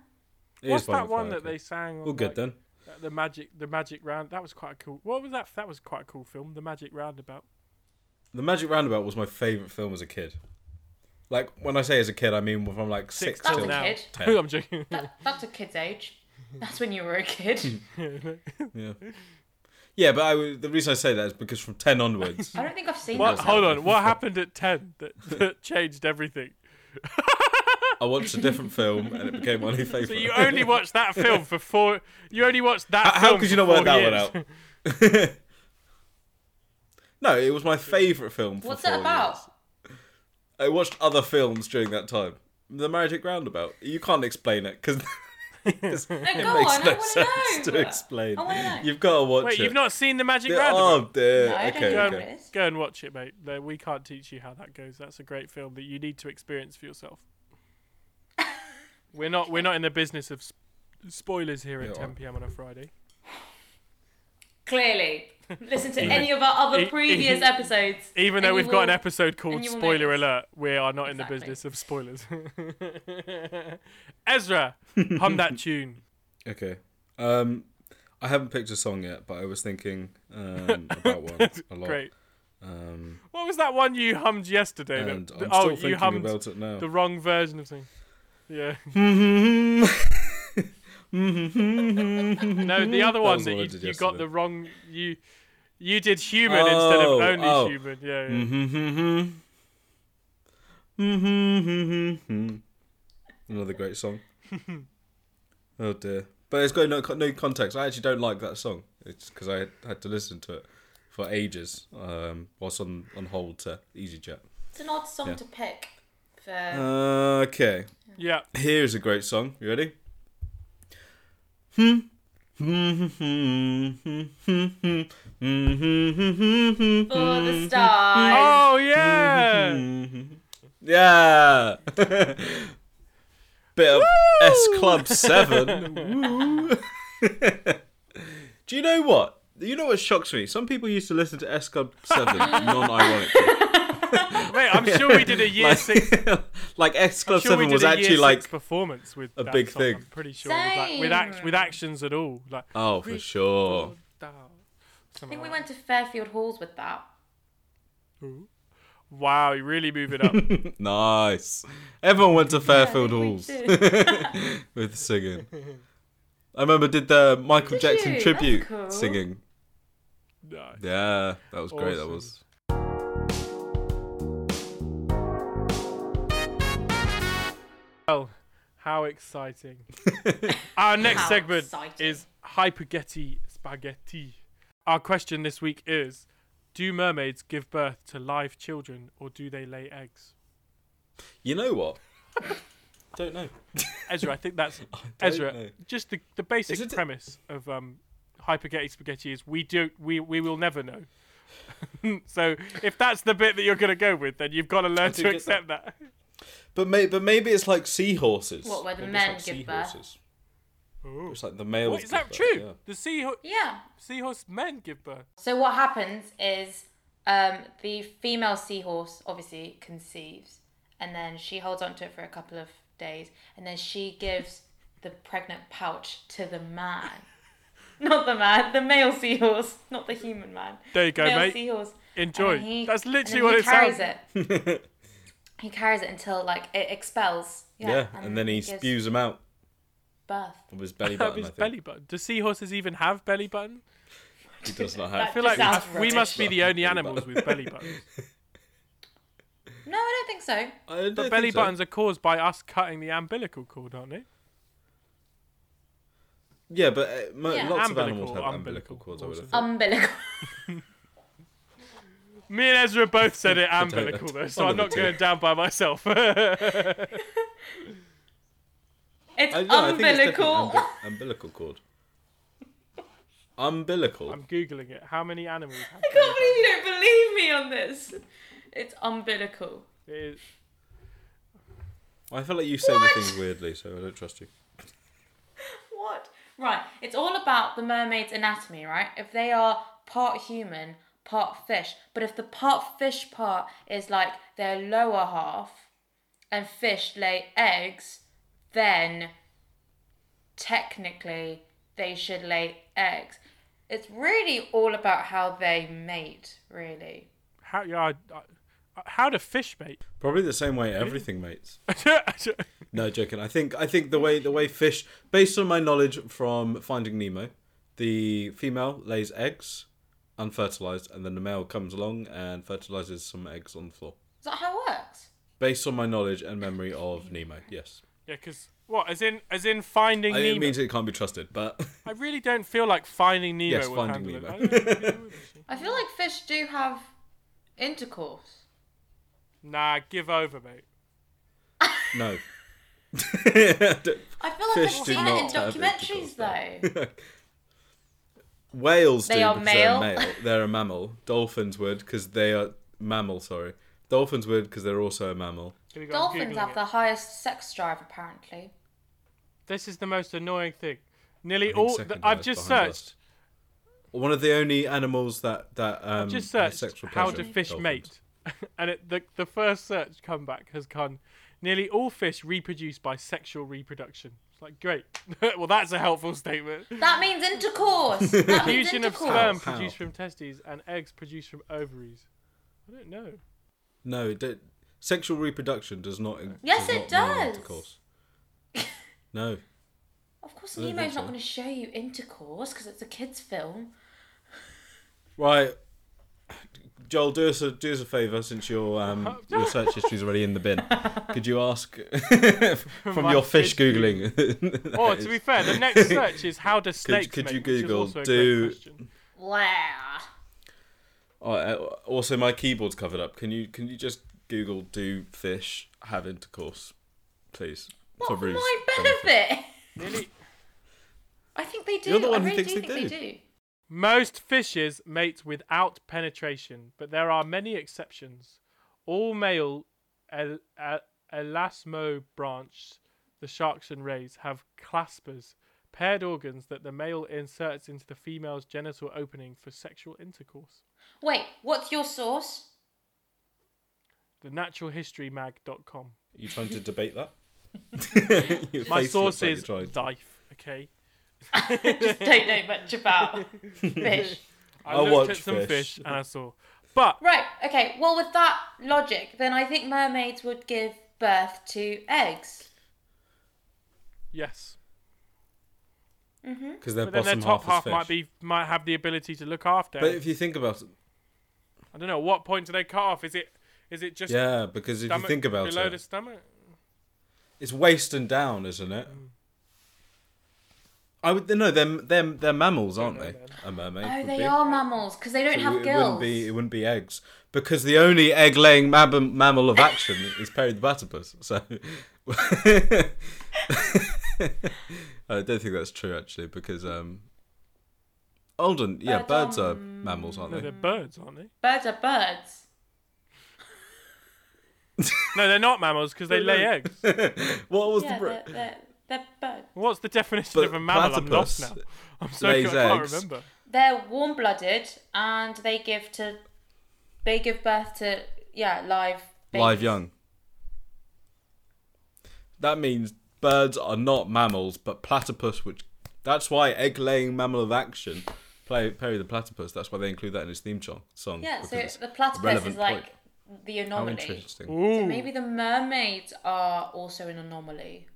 [SPEAKER 3] It
[SPEAKER 1] What's
[SPEAKER 3] is by
[SPEAKER 1] that one that
[SPEAKER 3] okay.
[SPEAKER 1] they sang?
[SPEAKER 3] All
[SPEAKER 1] on,
[SPEAKER 3] good
[SPEAKER 1] like,
[SPEAKER 3] then.
[SPEAKER 1] The magic, the magic round. That was quite a cool. What was that? That was quite a cool film. The Magic Roundabout.
[SPEAKER 3] The Magic Roundabout was my favourite film as a kid. Like when I say as a kid, I mean from like six,
[SPEAKER 1] Six
[SPEAKER 3] till
[SPEAKER 2] a
[SPEAKER 1] now.
[SPEAKER 2] kid.
[SPEAKER 3] ten.
[SPEAKER 1] I'm joking.
[SPEAKER 2] That, that's a kid's age. That's when you were a kid.
[SPEAKER 3] Yeah. Yeah, but I, w- the reason I say that is because from ten onwards,
[SPEAKER 2] I don't think I've seen
[SPEAKER 1] what?
[SPEAKER 2] that.
[SPEAKER 1] Hold on. What happened at ten that, that changed everything?
[SPEAKER 3] I watched a different film and it became my new favourite.
[SPEAKER 1] So you only watched that film for four. You only watched that.
[SPEAKER 3] How- how could you not work
[SPEAKER 1] four
[SPEAKER 3] that one out? no, it was my favourite film. For
[SPEAKER 2] What's
[SPEAKER 3] four
[SPEAKER 2] it about?
[SPEAKER 3] years. I watched other films during that time. The Magic Roundabout. You can't explain it because
[SPEAKER 2] No,
[SPEAKER 3] it makes
[SPEAKER 2] on.
[SPEAKER 3] no
[SPEAKER 2] I
[SPEAKER 3] sense
[SPEAKER 2] know.
[SPEAKER 3] to explain.
[SPEAKER 2] I know.
[SPEAKER 3] You've got to watch it.
[SPEAKER 1] Wait,
[SPEAKER 3] it.
[SPEAKER 1] you've not seen the Magic
[SPEAKER 3] Yeah,
[SPEAKER 1] Roundabout?
[SPEAKER 3] Oh dear.
[SPEAKER 2] No,
[SPEAKER 3] okay,
[SPEAKER 1] Go,
[SPEAKER 3] okay.
[SPEAKER 2] it is.
[SPEAKER 1] Go and watch it, mate. We can't teach you how that goes. That's a great film that you need to experience for yourself. we're not. We're not in the business of spoilers here at
[SPEAKER 3] Yeah,
[SPEAKER 1] 10 p.m. on a Friday.
[SPEAKER 2] Clearly. Listen to any of our other previous episodes.
[SPEAKER 1] Even though we've got an episode called
[SPEAKER 2] and you will
[SPEAKER 1] Spoiler
[SPEAKER 2] notice.
[SPEAKER 1] Alert, we are not in the business of spoilers. Ezra, hum that tune.
[SPEAKER 3] Okay. Um, I haven't picked a song yet, but I was thinking um, about one a lot.
[SPEAKER 1] Great.
[SPEAKER 3] Um,
[SPEAKER 1] What was that one you hummed yesterday? that-
[SPEAKER 3] and
[SPEAKER 1] the-
[SPEAKER 3] I'm
[SPEAKER 1] oh,
[SPEAKER 3] still
[SPEAKER 1] you
[SPEAKER 3] thinking
[SPEAKER 1] hummed
[SPEAKER 3] about it now.
[SPEAKER 1] the wrong version of something. Yeah. No, the other
[SPEAKER 3] That
[SPEAKER 1] one
[SPEAKER 3] was
[SPEAKER 1] that you, you got the wrong. You you did human instead of
[SPEAKER 3] Oh,
[SPEAKER 1] only
[SPEAKER 3] oh.
[SPEAKER 1] human. Yeah. yeah. Mm-hmm, mm-hmm.
[SPEAKER 3] Mm-hmm, Another great song. oh dear. but it's got no no context. I actually don't like that song. It's because I had to listen to it for ages um, whilst on on hold to EasyJet.
[SPEAKER 2] It's an odd song
[SPEAKER 3] Yeah.
[SPEAKER 2] to pick for.
[SPEAKER 3] Uh, okay,
[SPEAKER 1] Yeah.
[SPEAKER 3] here's a great song. You ready? Hmm. hmm, hmm, hmm For
[SPEAKER 2] for the stars.
[SPEAKER 1] Oh yeah.
[SPEAKER 3] yeah. Bit of S Club 7. Do you know what? You know what shocks me? Some people used to listen to S Club 7 non ironically.
[SPEAKER 1] Wait, I'm sure we did a year
[SPEAKER 3] like,
[SPEAKER 1] six.
[SPEAKER 3] like S
[SPEAKER 1] I'm
[SPEAKER 3] Club
[SPEAKER 1] sure
[SPEAKER 3] 7 was actually like.
[SPEAKER 1] six performance with
[SPEAKER 3] a big
[SPEAKER 1] song,
[SPEAKER 3] thing.
[SPEAKER 1] I'm pretty sure with, like, with act with actions at all. Like
[SPEAKER 3] Oh, for sure.
[SPEAKER 2] I think we went to Fairfield Halls with that.
[SPEAKER 1] Wow, you really move it up.
[SPEAKER 3] Nice. Everyone went to Fairfield
[SPEAKER 2] we
[SPEAKER 3] Halls with singing. I remember did the Michael
[SPEAKER 2] Did
[SPEAKER 3] Jackson
[SPEAKER 2] you?
[SPEAKER 3] tribute
[SPEAKER 2] cool.
[SPEAKER 3] singing.
[SPEAKER 1] nice.
[SPEAKER 3] Yeah, that was great. That was.
[SPEAKER 1] Well, how exciting! Our next
[SPEAKER 2] How
[SPEAKER 1] segment
[SPEAKER 2] exciting.
[SPEAKER 1] is hypergeti spaghetti. Our question this week is: Do mermaids give birth to live children, or do they lay eggs?
[SPEAKER 3] You know what? Don't know.
[SPEAKER 1] Ezra, I think that's
[SPEAKER 3] Don't
[SPEAKER 1] Ezra.
[SPEAKER 3] know.
[SPEAKER 1] Just the, the basic
[SPEAKER 3] it-
[SPEAKER 1] premise of um, hypergeti spaghetti is we do we we will never know. so if that's the bit that you're going to go with, then you've got to learn to accept that.
[SPEAKER 3] But may, but maybe it's like seahorses.
[SPEAKER 2] What, where the
[SPEAKER 3] Maybe
[SPEAKER 2] men
[SPEAKER 3] like
[SPEAKER 2] give birth?
[SPEAKER 3] Seahorses.
[SPEAKER 1] Ooh.
[SPEAKER 3] It's like the male.
[SPEAKER 1] Wait, is
[SPEAKER 3] give
[SPEAKER 1] that
[SPEAKER 3] birth,
[SPEAKER 1] true?
[SPEAKER 3] yeah.
[SPEAKER 1] The seahorse
[SPEAKER 2] Yeah.
[SPEAKER 1] seahorse men give birth.
[SPEAKER 2] So what happens is um, the female seahorse obviously conceives, and then she holds onto it for a couple of days, and then she gives the pregnant pouch to the man. Not the man, the male seahorse, not the human man.
[SPEAKER 1] There you go,
[SPEAKER 2] male
[SPEAKER 1] mate.
[SPEAKER 2] seahorse.
[SPEAKER 1] Enjoy.
[SPEAKER 2] He-
[SPEAKER 1] That's
[SPEAKER 2] and
[SPEAKER 1] literally
[SPEAKER 2] then
[SPEAKER 1] what
[SPEAKER 2] he
[SPEAKER 1] it
[SPEAKER 2] carries
[SPEAKER 1] sounds.
[SPEAKER 2] it. he carries it until like it expels. Yeah,
[SPEAKER 3] Yeah, and, then he
[SPEAKER 2] gives
[SPEAKER 3] spews them out
[SPEAKER 2] birth.
[SPEAKER 3] of his belly button.
[SPEAKER 1] his
[SPEAKER 3] I think.
[SPEAKER 1] belly button. Do seahorses even have belly buttons?
[SPEAKER 3] He does not have.
[SPEAKER 1] I feel like
[SPEAKER 2] sounds
[SPEAKER 1] we must be the only animals with belly buttons.
[SPEAKER 2] No, I don't think so.
[SPEAKER 3] I don't
[SPEAKER 1] The
[SPEAKER 3] think
[SPEAKER 1] belly
[SPEAKER 3] so.
[SPEAKER 1] buttons are caused by us cutting the umbilical cord, aren't they?
[SPEAKER 3] Yeah, but uh, mo-
[SPEAKER 2] Yeah.
[SPEAKER 3] lots of animals have umbilical,
[SPEAKER 1] umbilical,
[SPEAKER 3] cords. I would have thought.
[SPEAKER 2] Umbilical.
[SPEAKER 1] Me and Ezra both said it
[SPEAKER 3] don't
[SPEAKER 1] umbilical though, so I'm not
[SPEAKER 3] the two.
[SPEAKER 1] going down by myself.
[SPEAKER 2] It's
[SPEAKER 3] I, no, I think it's definitely
[SPEAKER 2] umbilical.
[SPEAKER 3] umbi- umbilical cord. Umbilical.
[SPEAKER 1] I'm googling it. How many animals have
[SPEAKER 2] I can't believe you don't believe me on this. It's umbilical.
[SPEAKER 1] belly buttons?
[SPEAKER 3] I feel like you say
[SPEAKER 2] What?
[SPEAKER 3] the things weirdly, so I don't trust you.
[SPEAKER 2] What? Right. It's all about the mermaid's anatomy, right? If they are part human, part fish. But if the part fish part is like their lower half and fish lay eggs, then technically they should lay eggs. It's really all about how they mate, really.
[SPEAKER 1] How yeah? I, I, uh, how do fish mate?
[SPEAKER 3] Probably the same way everything mates. No, joking. I think I think the way the way fish, based on my knowledge from Finding Nemo, the female lays eggs, unfertilized, and then the male comes along and fertilizes some eggs on the floor.
[SPEAKER 2] Is that how it works?
[SPEAKER 3] Based on my knowledge and memory of Nemo, yes.
[SPEAKER 1] Yeah, because what? As in, as in Finding
[SPEAKER 3] I,
[SPEAKER 1] Nemo.
[SPEAKER 3] it means it can't be trusted, but
[SPEAKER 1] I really don't feel like Finding Nemo
[SPEAKER 3] Yes,
[SPEAKER 1] will
[SPEAKER 3] Finding
[SPEAKER 1] handle
[SPEAKER 3] Nemo.
[SPEAKER 1] it. I don't know.
[SPEAKER 2] I feel like fish do have intercourse.
[SPEAKER 1] nah, give over, mate.
[SPEAKER 3] no.
[SPEAKER 2] I feel like
[SPEAKER 3] Fish
[SPEAKER 2] I've
[SPEAKER 3] do
[SPEAKER 2] seen it in
[SPEAKER 3] not have
[SPEAKER 2] documentaries
[SPEAKER 3] intercourse,
[SPEAKER 2] though.
[SPEAKER 3] Whales
[SPEAKER 2] They
[SPEAKER 3] do
[SPEAKER 2] are
[SPEAKER 3] because
[SPEAKER 2] male.
[SPEAKER 3] they're male. They're a mammal. Dolphins would because they are mammal. Sorry, dolphins would because they're also a mammal.
[SPEAKER 1] Here we go,
[SPEAKER 2] Dolphins have
[SPEAKER 1] it.
[SPEAKER 2] the highest sex drive apparently.
[SPEAKER 1] This is the most annoying thing. Nearly all.
[SPEAKER 3] second
[SPEAKER 1] th- I've just searched.
[SPEAKER 3] us. One of the only animals that that um,
[SPEAKER 1] I've just
[SPEAKER 3] has
[SPEAKER 1] searched
[SPEAKER 3] sexual
[SPEAKER 1] how do fish
[SPEAKER 3] dolphins.
[SPEAKER 1] mate, and it, the the first search comeback has gone. Nearly all fish reproduce by sexual reproduction. It's like great. well, that's a helpful statement.
[SPEAKER 2] That means intercourse. That means
[SPEAKER 1] Fusion of sperm
[SPEAKER 3] How?
[SPEAKER 1] produced from testes and eggs produced from ovaries. I don't know.
[SPEAKER 3] No, it don't- sexual reproduction does not.
[SPEAKER 2] Yes,
[SPEAKER 3] does
[SPEAKER 2] it
[SPEAKER 3] not mean
[SPEAKER 2] does.
[SPEAKER 3] intercourse. no,
[SPEAKER 2] Of course, Nemo's
[SPEAKER 3] think
[SPEAKER 2] not going to show you intercourse because it's a kids' film.
[SPEAKER 3] right. Joel, do us a do us a favour since your um your search history's already in the bin. Could you ask from
[SPEAKER 1] My
[SPEAKER 3] your fish
[SPEAKER 1] fish
[SPEAKER 3] googling?
[SPEAKER 1] Oh, to be fair, the next search is how does
[SPEAKER 3] Could-
[SPEAKER 1] snakes
[SPEAKER 3] could
[SPEAKER 1] make,
[SPEAKER 3] you
[SPEAKER 1] which is
[SPEAKER 3] Google
[SPEAKER 1] also
[SPEAKER 3] do-
[SPEAKER 1] great.
[SPEAKER 2] Wow.
[SPEAKER 3] Oh, uh, also, my keyboard's covered up. Can you can you just Google do fish have intercourse, please?
[SPEAKER 2] What for my
[SPEAKER 3] benefit.
[SPEAKER 2] benefit?
[SPEAKER 1] Nearly
[SPEAKER 2] I think they do.
[SPEAKER 3] You're the one
[SPEAKER 2] I
[SPEAKER 3] who
[SPEAKER 2] really
[SPEAKER 3] thinks
[SPEAKER 2] do
[SPEAKER 3] they
[SPEAKER 2] think
[SPEAKER 3] do.
[SPEAKER 2] they do.
[SPEAKER 1] Most fishes mate without penetration, but there are many exceptions. All male el- el- elasmobranchs, the sharks and rays, have claspers, paired organs that the male inserts into the female's genital opening for sexual intercourse.
[SPEAKER 2] Wait, what's your source?
[SPEAKER 1] The naturalhistorymag.com.
[SPEAKER 3] Are you trying to debate that?
[SPEAKER 1] My
[SPEAKER 3] face
[SPEAKER 1] source
[SPEAKER 3] looks like
[SPEAKER 1] is
[SPEAKER 3] you're.
[SPEAKER 1] Dife, okay?
[SPEAKER 2] Just don't know much about fish.
[SPEAKER 1] I
[SPEAKER 3] I'll
[SPEAKER 1] looked
[SPEAKER 3] watch
[SPEAKER 1] at some
[SPEAKER 3] fish.
[SPEAKER 1] fish and I saw. But
[SPEAKER 2] Right, okay, well, with that logic, then I think mermaids would give birth to eggs.
[SPEAKER 1] yes. Mm-hmm.
[SPEAKER 3] because their
[SPEAKER 1] But then their
[SPEAKER 3] bottom
[SPEAKER 1] top
[SPEAKER 3] half,
[SPEAKER 1] half
[SPEAKER 3] is
[SPEAKER 1] might be might have the ability to look after.
[SPEAKER 3] But
[SPEAKER 1] it.
[SPEAKER 3] if you think about it,
[SPEAKER 1] I don't know. At what point do they cut off? Is it is it just
[SPEAKER 3] yeah, because if you think about
[SPEAKER 1] below
[SPEAKER 3] it,
[SPEAKER 1] the stomach?
[SPEAKER 3] it's waist and down, isn't it? I would no, they're they're, they're mammals, aren't they?
[SPEAKER 1] then.
[SPEAKER 3] A mermaid.
[SPEAKER 2] Oh, they
[SPEAKER 3] be.
[SPEAKER 2] are mammals because they don't
[SPEAKER 3] So
[SPEAKER 2] have
[SPEAKER 3] it
[SPEAKER 2] gills.
[SPEAKER 3] wouldn't be it wouldn't be eggs because the only egg-laying mam- mammal of action is Perry the platypus. So I don't think that's true actually because um, Alden, yeah,
[SPEAKER 2] But,
[SPEAKER 3] birds are
[SPEAKER 2] um,
[SPEAKER 3] mammals, aren't
[SPEAKER 1] No,
[SPEAKER 3] they?
[SPEAKER 1] they're birds, aren't they?
[SPEAKER 2] Birds are birds.
[SPEAKER 1] No, they're not mammals because they lay eggs.
[SPEAKER 3] what was
[SPEAKER 2] yeah,
[SPEAKER 3] the br-
[SPEAKER 2] they're, they're, they're birds.
[SPEAKER 1] What's the definition
[SPEAKER 3] but
[SPEAKER 1] of a mammal? I'm lost
[SPEAKER 3] platypus
[SPEAKER 1] now. I'm so
[SPEAKER 3] lays
[SPEAKER 1] I can't
[SPEAKER 3] eggs.
[SPEAKER 1] remember.
[SPEAKER 2] They're warm-blooded and they give to, they give birth to yeah live
[SPEAKER 3] live young. That means birds are not mammals, but platypus, which that's why egg-laying mammal of action, play Perry the platypus. That's why they include that in his theme song. Song.
[SPEAKER 2] Yeah, so the platypus is like
[SPEAKER 3] point.
[SPEAKER 2] The
[SPEAKER 3] how
[SPEAKER 2] anomaly.
[SPEAKER 3] interesting.
[SPEAKER 2] So maybe the mermaids are also an anomaly.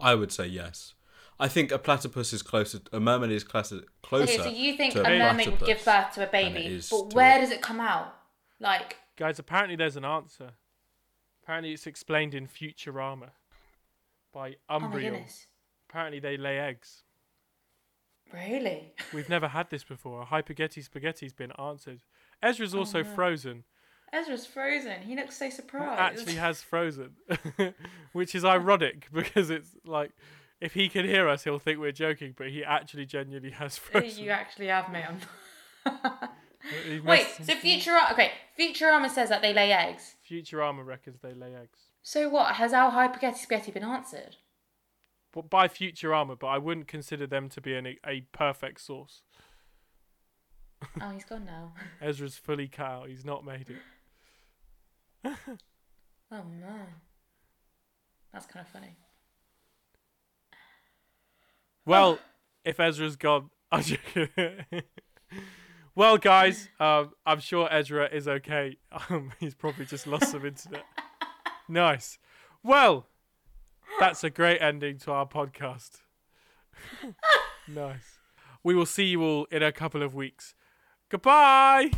[SPEAKER 3] I would say yes. I think a platypus is closer. A mermaid is closer. Closer.
[SPEAKER 2] Okay, so you think a
[SPEAKER 3] a
[SPEAKER 2] mermaid would give birth to a baby, but where
[SPEAKER 3] a-
[SPEAKER 2] does it come out? Like,
[SPEAKER 1] Guys, apparently there's an answer. Apparently it's explained in Futurama by
[SPEAKER 2] oh my
[SPEAKER 1] Umbriel.
[SPEAKER 2] goodness,
[SPEAKER 1] apparently they lay eggs.
[SPEAKER 2] really?
[SPEAKER 1] We've never had this before. A Hypergeti Spaghetti's been answered. Ezra's oh, also
[SPEAKER 2] Oh, no.
[SPEAKER 1] frozen.
[SPEAKER 2] Ezra's frozen. He looks so surprised.
[SPEAKER 1] Actually has frozen, which is ironic because it's like if he can hear us, he'll think we're joking, but he actually genuinely has frozen.
[SPEAKER 2] you actually have me on. Wait, so Futurama? Okay, Futurama says that they lay eggs.
[SPEAKER 1] Futurama reckons they lay eggs.
[SPEAKER 2] So what? Has our hypergeti spaghetti been answered?
[SPEAKER 1] But by Futurama, but I wouldn't consider them to be an, a perfect source.
[SPEAKER 2] oh, he's gone now.
[SPEAKER 1] Ezra's fully cut out. He's not made it.
[SPEAKER 2] Oh no, that's kind of funny.
[SPEAKER 1] Well, if Ezra's gone, I'm well, guys, um, I'm sure Ezra is okay. Um, he's probably just lost some internet. Nice. Well, that's a great ending to our podcast. nice. We will see you all in a couple of weeks. Goodbye.